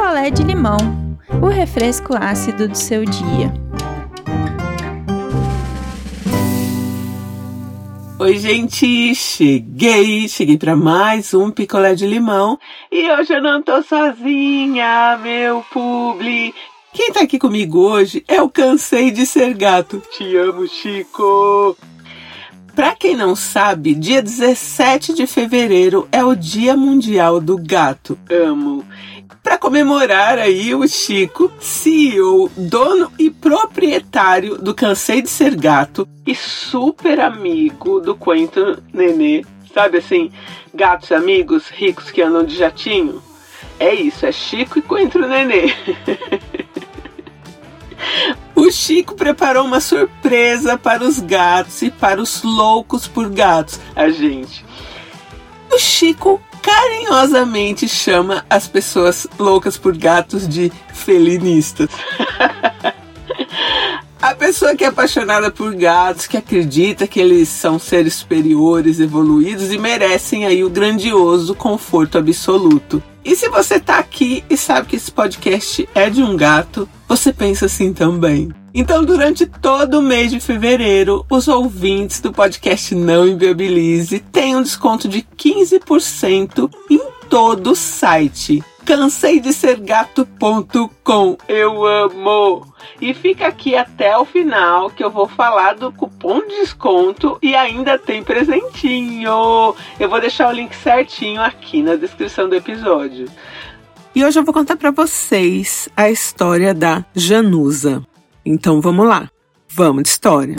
picolé de limão, o refresco ácido do seu dia. Oi, gente, cheguei, cheguei para mais um picolé de limão e hoje eu não tô sozinha, meu publi. Quem tá aqui comigo hoje é o Cansei de Ser Gato. Te amo, Chico! Pra quem não sabe, dia 17 de fevereiro é o Dia Mundial do Gato. Amo! Para comemorar aí o Chico, CEO, dono e proprietário do Cansei de Ser Gato e super amigo do Quento Nenê. Sabe assim, gatos amigos ricos que andam de jatinho? É isso, é Chico e Coentro Nenê. O Chico preparou uma surpresa para os gatos e para os loucos por gatos, a gente. O Chico carinhosamente chama as pessoas loucas por gatos de felinistas. A pessoa que é apaixonada por gatos, que acredita que eles são seres superiores, evoluídos e merecem aí o grandioso conforto absoluto. E se você tá aqui e sabe que esse podcast é de um gato, você pensa assim também. Então, durante todo o mês de fevereiro, os ouvintes do podcast Não Inviabilize têm um desconto de 15% em todo o site. Cansei de ser gato.com. Eu amo! E fica aqui até o final que eu vou falar do cupom de desconto e ainda tem presentinho. Eu vou deixar o link certinho aqui na descrição do episódio. E hoje eu vou contar para vocês a história da Janusa. Então vamos lá, vamos de história.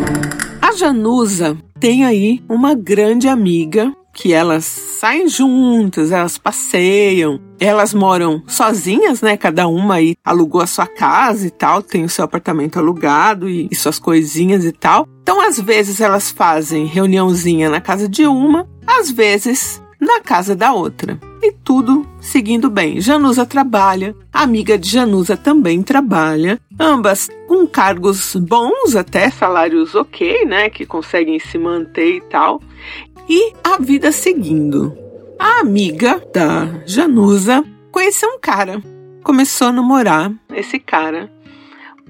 A Janusa tem aí uma grande amiga que elas saem juntas, elas passeiam, elas moram sozinhas, né? Cada uma aí alugou a sua casa e tal, tem o seu apartamento alugado e, e suas coisinhas e tal. Então, às vezes elas fazem reuniãozinha na casa de uma, às vezes na casa da outra. E tudo seguindo bem. Janusa trabalha, a amiga de Janusa também trabalha, ambas com cargos bons, até salários ok, né? Que conseguem se manter e tal. E a vida seguindo. A amiga da Janusa conheceu um cara, começou a namorar esse cara.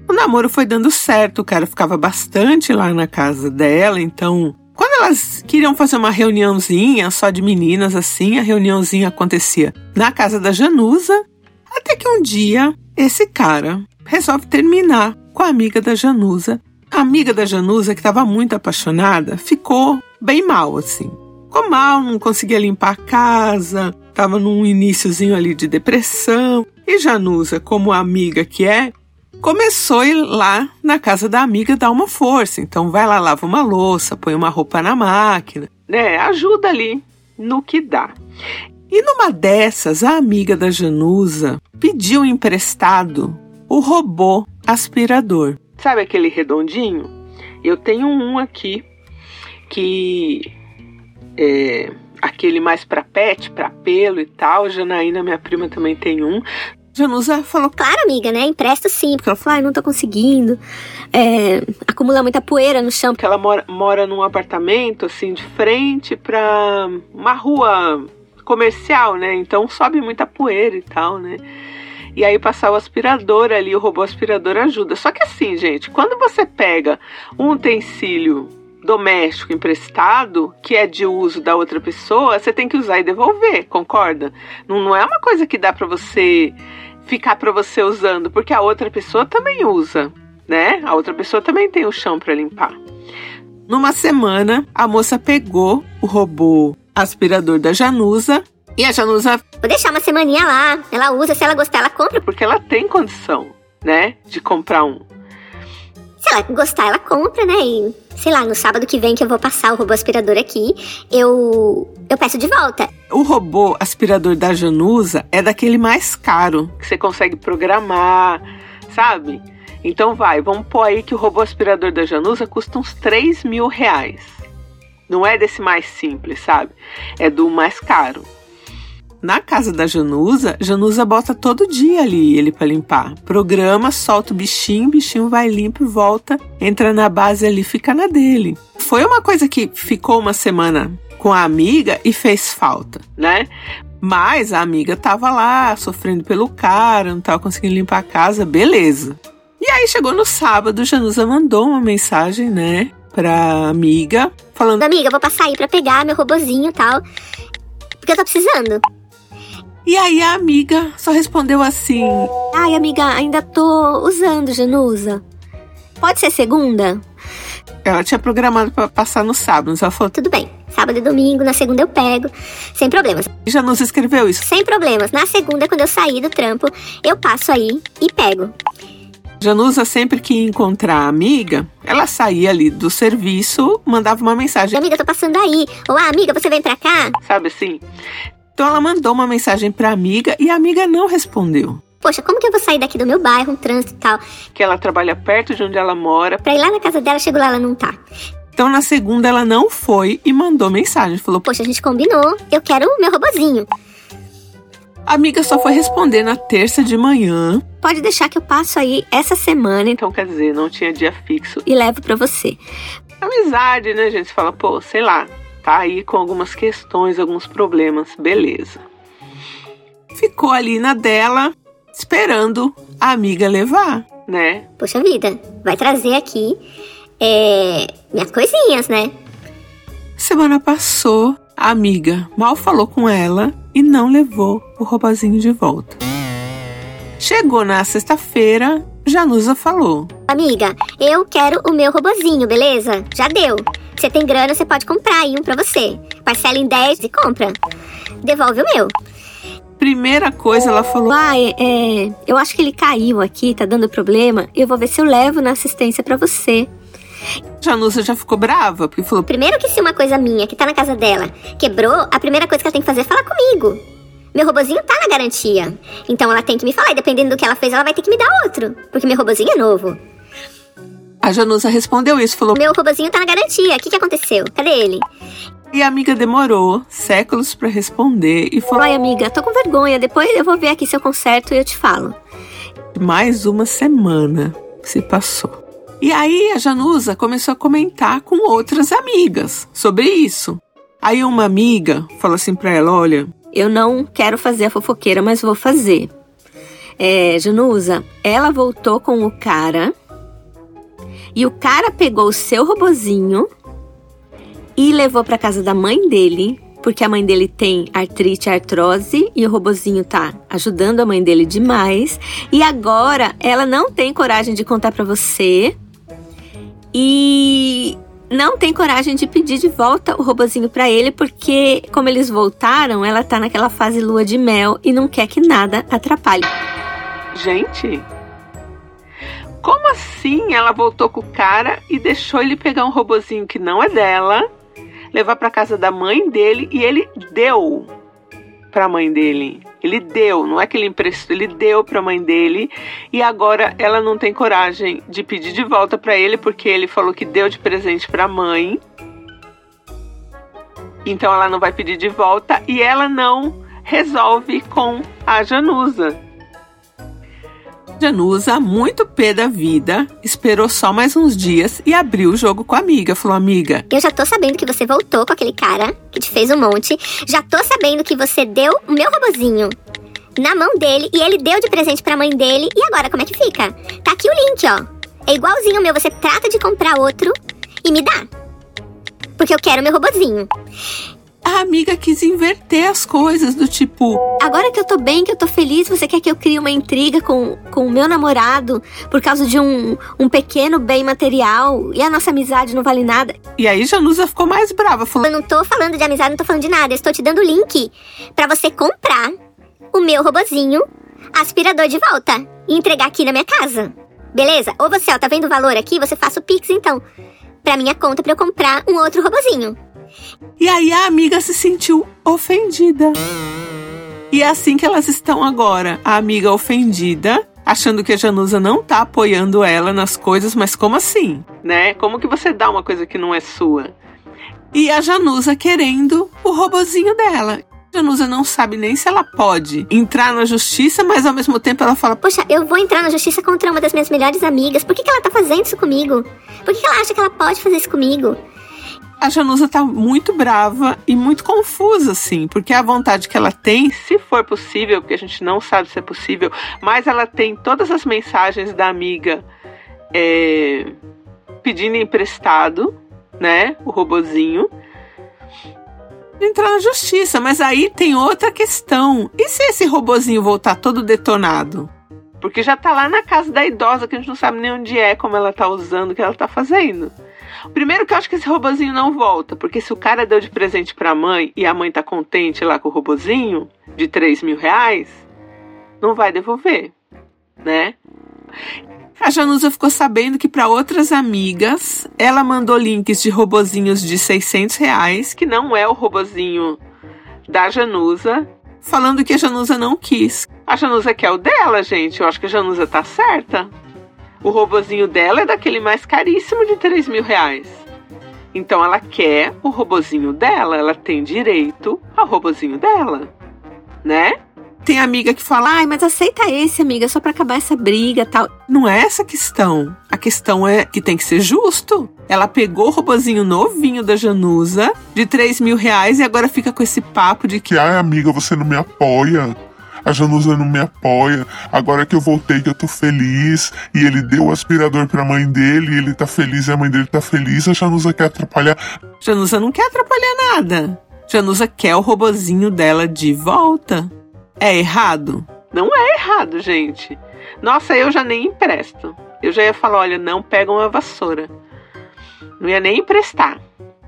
O namoro foi dando certo, o cara ficava bastante lá na casa dela, então quando elas queriam fazer uma reuniãozinha só de meninas assim, a reuniãozinha acontecia na casa da Janusa, até que um dia esse cara resolve terminar com a amiga da Janusa. A amiga da Janusa, que estava muito apaixonada, ficou bem mal assim. Ficou mal, não conseguia limpar a casa, estava num iníciozinho ali de depressão. E Janusa, como amiga que é, começou a ir lá na casa da amiga dar uma força. Então vai lá, lava uma louça, põe uma roupa na máquina, né? Ajuda ali no que dá. E numa dessas, a amiga da Janusa pediu emprestado o robô aspirador. Sabe aquele redondinho? Eu tenho um aqui que é aquele mais para pet, para pelo e tal. Janaína, minha prima, também tem um. Janusa falou, claro, amiga, né? Empresta sim. Porque ela falou, ai, não tô conseguindo. É, acumula muita poeira no chão. Porque ela mora, mora num apartamento, assim, de frente pra uma rua comercial, né? Então sobe muita poeira e tal, né? E aí passar o aspirador ali, o robô aspirador ajuda. Só que assim, gente, quando você pega um utensílio doméstico emprestado, que é de uso da outra pessoa, você tem que usar e devolver, concorda? Não, não é uma coisa que dá para você ficar para você usando, porque a outra pessoa também usa, né? A outra pessoa também tem o chão para limpar. Numa semana, a moça pegou o robô aspirador da Janusa e a Janusa. Vou deixar uma semaninha lá. Ela usa, se ela gostar, ela compra. Porque ela tem condição, né? De comprar um. Se ela gostar, ela compra, né? E, sei lá, no sábado que vem que eu vou passar o robô aspirador aqui, eu, eu peço de volta. O robô aspirador da Janusa é daquele mais caro, que você consegue programar, sabe? Então vai, vamos pôr aí que o robô aspirador da Janusa custa uns 3 mil reais. Não é desse mais simples, sabe? É do mais caro. Na casa da Janusa, Janusa bota todo dia ali ele para limpar. Programa, solta o bichinho, o bichinho vai limpo e volta, entra na base ali, fica na dele. Foi uma coisa que ficou uma semana com a amiga e fez falta, né? Mas a amiga tava lá, sofrendo pelo cara, não tava conseguindo limpar a casa, beleza. E aí chegou no sábado, Janusa mandou uma mensagem, né, pra amiga, falando: Amiga, vou passar aí pra pegar meu robozinho e tal. Porque eu tô precisando. E aí a amiga só respondeu assim: Ai, amiga, ainda tô usando, Janusa. Pode ser segunda? Ela tinha programado pra passar no sábado, só falou: Tudo bem. Sábado e domingo, na segunda eu pego, sem problemas. Janusa escreveu isso. Sem problemas. Na segunda, quando eu sair do trampo, eu passo aí e pego. Janusa, sempre que ia encontrar a amiga, ela saía ali do serviço, mandava uma mensagem. Amiga, tô passando aí. Ou, ah, amiga, você vem pra cá? Sabe assim? Então ela mandou uma mensagem pra amiga e a amiga não respondeu. Poxa, como que eu vou sair daqui do meu bairro, um trânsito e tal? Que ela trabalha perto de onde ela mora. Pra ir lá na casa dela, chego lá, ela não tá. Então na segunda ela não foi e mandou mensagem. Falou: Poxa, a gente combinou, eu quero o meu robozinho. A amiga só foi responder na terça de manhã. Pode deixar que eu passo aí essa semana Então quer dizer, não tinha dia fixo. e levo pra você. Amizade, né, gente? Você fala, pô, sei lá, tá aí com algumas questões, alguns problemas, beleza. Ficou ali na dela, esperando a amiga levar, né? Poxa vida, vai trazer aqui é, minhas coisinhas, né? Semana passou, a amiga mal falou com ela e não levou o robozinho de volta. Chegou na sexta-feira, Janusa falou: Amiga, eu quero o meu robozinho, beleza? Já deu. Você tem grana, você pode comprar aí um pra você. Parcela em 10 e compra. Devolve o meu. Primeira coisa, ela falou: Ah, é, é, eu acho que ele caiu aqui, tá dando problema. Eu vou ver se eu levo na assistência pra você. Janusa já ficou brava, porque falou: Primeiro que se uma coisa minha que tá na casa dela quebrou, a primeira coisa que ela tem que fazer é falar comigo. Meu robozinho tá na garantia. Então ela tem que me falar, e dependendo do que ela fez, ela vai ter que me dar outro. Porque meu robozinho é novo. A Janusa respondeu isso, falou: Meu robozinho tá na garantia. O que, que aconteceu? Cadê ele? E a amiga demorou séculos pra responder e falou: Ai, amiga, tô com vergonha. Depois eu vou ver aqui se eu conserto e eu te falo. Mais uma semana se passou. E aí a Janusa começou a comentar com outras amigas sobre isso. Aí uma amiga falou assim pra ela: Olha, Eu não quero fazer a fofoqueira, mas vou fazer. É, Janusa, ela voltou com o cara. E o cara pegou o seu robozinho e levou pra casa da mãe dele, porque a mãe dele tem artrite, artrose e o robozinho tá ajudando a mãe dele demais. E agora ela não tem coragem de contar pra você e não tem coragem de pedir de volta o robozinho pra ele, porque como eles voltaram, ela tá naquela fase lua de mel e não quer que nada atrapalhe. gente, como assim ela voltou com o cara e deixou ele pegar um robozinho que não é dela, levar pra casa da mãe dele e ele deu pra mãe dele? Ele deu, não é que ele emprestou, ele deu pra mãe dele e agora ela não tem coragem de pedir de volta pra ele porque ele falou que deu de presente pra mãe. Então ela não vai pedir de volta e ela não resolve com a Janusa. Janusa, muito pé da vida, esperou só mais uns dias e abriu o jogo com a amiga. Falou, amiga, Eu já tô sabendo que você voltou com aquele cara que te fez um monte. Já tô sabendo que você deu o meu robozinho na mão dele e ele deu de presente pra mãe dele. E agora, como é que fica? Tá aqui o link, ó. É igualzinho o meu, você trata de comprar outro e me dá. Porque eu quero meu robozinho. A amiga quis inverter as coisas, do tipo, Agora que eu tô bem, que eu tô feliz, você quer que eu crie uma intriga com, com o meu namorado por causa de um, um pequeno bem material e a nossa amizade não vale nada? e aí Janusa ficou mais brava, falou, Eu não tô falando de amizade, não tô falando de nada. Eu estou te dando o link pra você comprar o meu robozinho aspirador de volta e entregar aqui na minha casa. Beleza? Ou você, ó, tá vendo o valor aqui? Você faça o Pix, então, pra minha conta pra eu comprar um outro robozinho. E aí a amiga se sentiu ofendida. E é assim que elas estão agora. A amiga ofendida, achando que a Janusa não tá apoiando ela nas coisas, mas como assim? Né? Como que você dá uma coisa que não é sua? E a Janusa querendo o robozinho dela. Janusa não sabe nem se ela pode entrar na justiça, mas ao mesmo tempo ela fala: Poxa, eu vou entrar na justiça contra uma das minhas melhores amigas. Por que, que ela tá fazendo isso comigo? Por que, que ela acha que ela pode fazer isso comigo? A Janusa tá muito brava e muito confusa, assim, porque a vontade que ela tem, se for possível, porque a gente não sabe se é possível, mas ela tem todas as mensagens da amiga é, pedindo emprestado, né? O robozinho. Entrar na justiça, mas aí tem outra questão. E se esse robozinho voltar todo detonado? Porque já tá lá na casa da idosa, que a gente não sabe nem onde é, como ela tá usando, o que ela tá fazendo. Primeiro que eu acho que esse robozinho não volta, porque se o cara deu de presente pra mãe e a mãe tá contente lá com o robozinho de 3 mil reais, não vai devolver, né? A Janusa ficou sabendo que para outras amigas ela mandou links de robozinhos de 600 reais, que não é o robozinho da Janusa, falando que a Janusa não quis. A Janusa quer o dela, gente. Eu acho que a Janusa tá certa. O robozinho dela é daquele mais caríssimo de 3 mil reais. Então ela quer o robozinho dela, ela tem direito ao robozinho dela, né? Tem amiga que fala, ai, mas aceita esse, amiga, só para acabar essa briga tal. Não é essa a questão. A questão é que tem que ser justo. Ela pegou o robozinho novinho da Janusa, de 3 mil reais, e agora fica com esse papo de que, ai, amiga, você não me apoia a Janusa não me apoia. Agora que eu voltei, que eu tô feliz. E ele deu o aspirador pra mãe dele, e ele tá feliz e a mãe dele tá feliz. A Janusa quer atrapalhar. Janusa não quer atrapalhar nada. Janusa quer o robozinho dela de volta. É errado? Não é errado, gente. Nossa, eu já nem empresto. Eu já ia falar, olha, não pega uma vassoura. Não ia nem emprestar.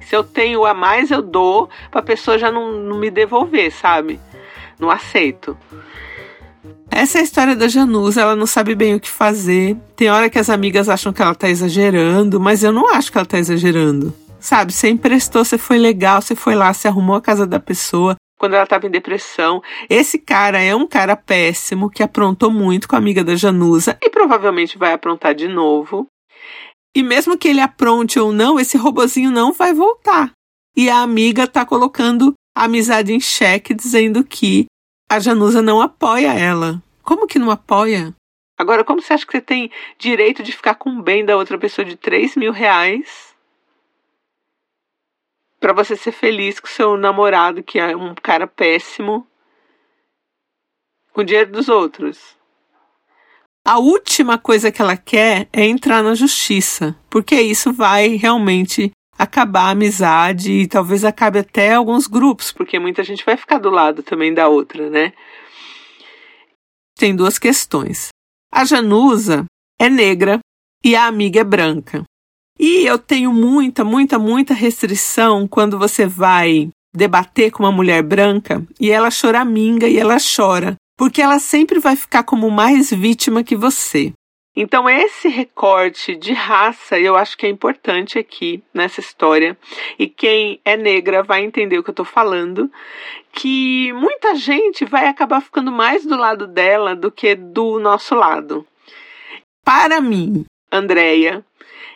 Se eu tenho a mais, eu dou pra pessoa já não, não me devolver, sabe? Não aceito. Essa é a história da Janusa, ela não sabe bem o que fazer. Tem hora que as amigas acham que ela tá exagerando, mas eu não acho que ela tá exagerando. Sabe, você emprestou, você foi legal, você foi lá, você arrumou a casa da pessoa quando ela estava em depressão. Esse cara é um cara péssimo que aprontou muito com a amiga da Janusa e provavelmente vai aprontar de novo. E mesmo que ele apronte ou não, esse robozinho não vai voltar. E a amiga tá colocando amizade em xeque, dizendo que a Janusa não apoia ela. Como que não apoia? Agora, como você acha que você tem direito de ficar com o bem da outra pessoa de 3 mil reais? Pra você ser feliz com seu namorado, que é um cara péssimo, com o dinheiro dos outros. A última coisa que ela quer é entrar na justiça, porque isso vai realmente acabar a amizade e talvez acabe até alguns grupos, porque muita gente vai ficar do lado também da outra, né? Tem duas questões. A Janusa é negra e a amiga é branca. E eu tenho muita, muita, muita restrição quando você vai debater com uma mulher branca e ela choraminga e ela chora, porque ela sempre vai ficar como mais vítima que você. Então, esse recorte de raça eu acho que é importante aqui nessa história. E quem é negra vai entender o que eu estou falando. Que muita gente vai acabar ficando mais do lado dela do que do nosso lado. Para mim, Andréia,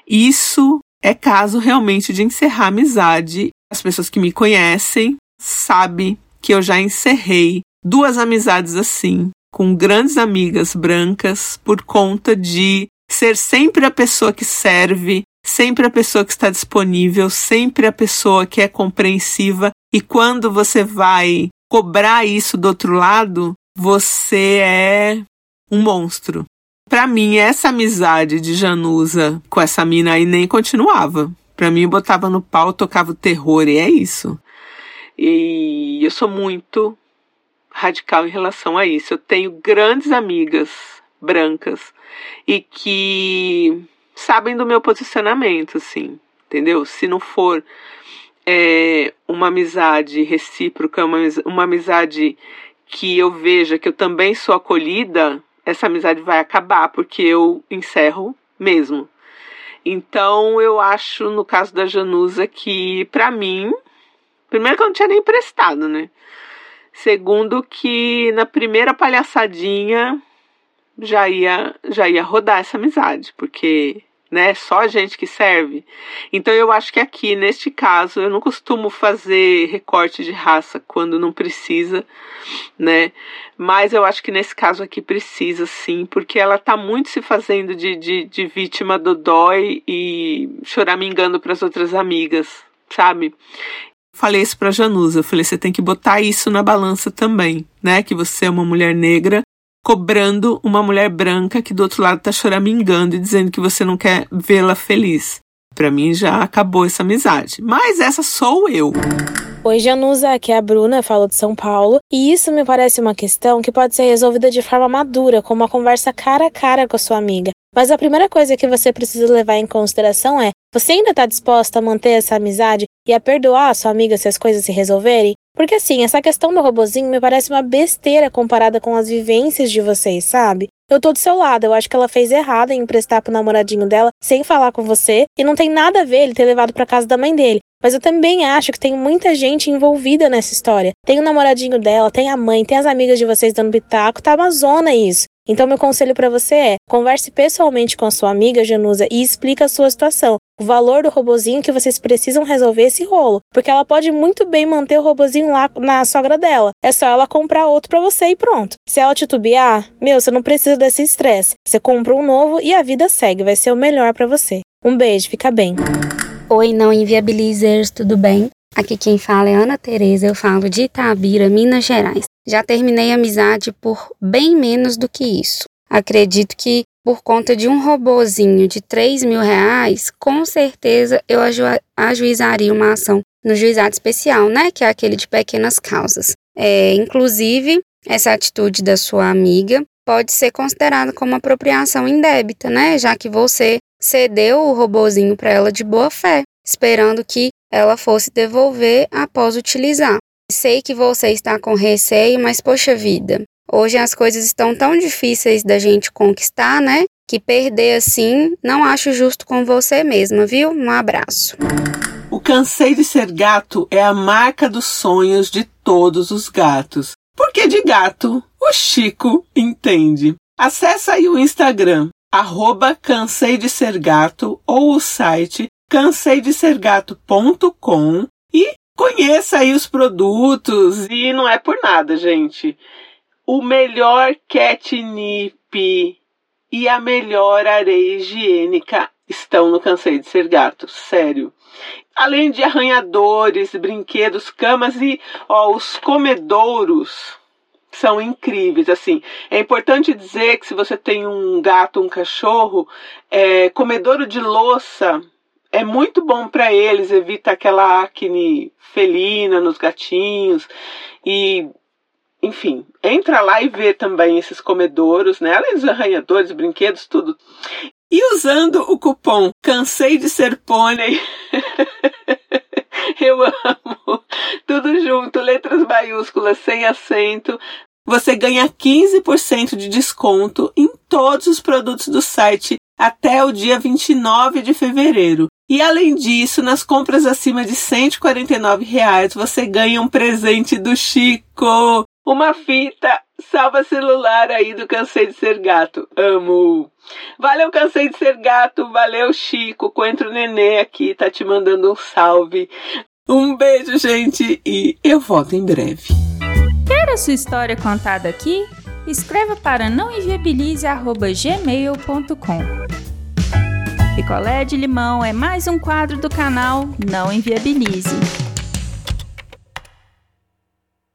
isso é caso realmente de encerrar a amizade. As pessoas que me conhecem sabem que eu já encerrei duas amizades assim com grandes amigas brancas por conta de ser sempre a pessoa que serve, sempre a pessoa que está disponível, sempre a pessoa que é compreensiva. E quando você vai cobrar isso do outro lado, você é um monstro. Para mim, essa amizade de Janusa com essa mina aí nem continuava. Para mim, botava no pau, tocava o terror e é isso. E eu sou muito radical em relação a isso. Eu tenho grandes amigas brancas e que sabem do meu posicionamento, assim, entendeu? Se não for é, uma amizade recíproca, uma, uma amizade que eu veja que eu também sou acolhida, essa amizade vai acabar, porque eu encerro mesmo. Então eu acho, no caso da Janusa, que para mim, primeiro que eu não tinha nem emprestado, né? Segundo que na primeira palhaçadinha já ia já ia rodar essa amizade, porque né, só a gente que serve. Então eu acho que aqui neste caso eu não costumo fazer recorte de raça quando não precisa, né? Mas eu acho que nesse caso aqui precisa sim, porque ela tá muito se fazendo de, de, de vítima do dói e choramingando para as outras amigas, sabe? Falei isso pra Janusa, eu falei, você tem que botar isso na balança também, né? Que você é uma mulher negra cobrando uma mulher branca que do outro lado tá choramingando e dizendo que você não quer vê-la feliz. Para mim já acabou essa amizade. Mas essa sou eu. Oi, Janusa, aqui é a Bruna, falo de São Paulo, e isso me parece uma questão que pode ser resolvida de forma madura, com uma conversa cara a cara com a sua amiga. Mas a primeira coisa que você precisa levar em consideração é: você ainda está disposta a manter essa amizade e a perdoar a sua amiga se as coisas se resolverem? Porque assim, essa questão do robozinho me parece uma besteira comparada com as vivências de vocês, sabe? Eu tô do seu lado, eu acho que ela fez errado em emprestar pro namoradinho dela sem falar com você, e não tem nada a ver ele ter levado para casa da mãe dele. Mas eu também acho que tem muita gente envolvida nessa história. Tem o namoradinho dela, tem a mãe, tem as amigas de vocês dando pitaco, tá uma zona isso. Então, meu conselho para você é: converse pessoalmente com a sua amiga Janusa e explique a sua situação. O valor do robozinho que vocês precisam resolver esse rolo. Porque ela pode muito bem manter o robozinho lá na sogra dela. É só ela comprar outro para você e pronto. Se ela titubear, meu, você não precisa desse estresse. Você compra um novo e a vida segue. Vai ser o melhor para você. Um beijo, fica bem. Oi, não inviabilizers, tudo bem? Aqui quem fala é Ana Tereza, eu falo de Itabira, Minas Gerais. Já terminei a amizade por bem menos do que isso. Acredito que por conta de um robozinho de 3 mil reais, com certeza eu aju ajuizaria uma ação no juizado especial, né? Que é aquele de pequenas causas. É, inclusive, essa atitude da sua amiga pode ser considerada como apropriação indébita, né? Já que você cedeu o robozinho para ela de boa fé, esperando que ela fosse devolver após utilizar. Sei que você está com receio, mas poxa vida, hoje as coisas estão tão difíceis da gente conquistar, né? Que perder assim não acho justo com você mesma, viu? Um abraço. O Cansei de Ser Gato é a marca dos sonhos de todos os gatos. Porque de gato, o Chico entende. Acesse aí o Instagram, arroba Cansei de Ser Gato ou o site canseidesergato.com e conheça aí os produtos e não é por nada, gente. O melhor catnip e a melhor areia higiênica estão no Cansei de Ser Gato, sério. Além de arranhadores, brinquedos, camas e ó, os comedouros são incríveis. Assim, é importante dizer que se você tem um gato, um cachorro, é, comedouro de louça é muito bom para eles, evita aquela acne felina nos gatinhos e enfim, entra lá e vê também esses comedouros, né? Além dos arranhadores, brinquedos, tudo. E usando o cupom Cansei de Ser Pônei, eu amo, tudo junto, letras maiúsculas, sem acento, você ganha 15% de desconto em todos os produtos do site até o dia 29 de fevereiro. E além disso, nas compras acima de 149 reais, você ganha um presente do Chico. Uma fita salva celular aí do Cansei de Ser Gato. Amo! Valeu, Cansei de Ser Gato. Valeu, Chico. Coentro Nenê aqui tá te mandando um salve. Um beijo, gente, e eu volto em breve. A sua história contada aqui? escreva para nãoenviabilize.gmail.com. Picolé de limão é mais um quadro do canal Não Enviabilize.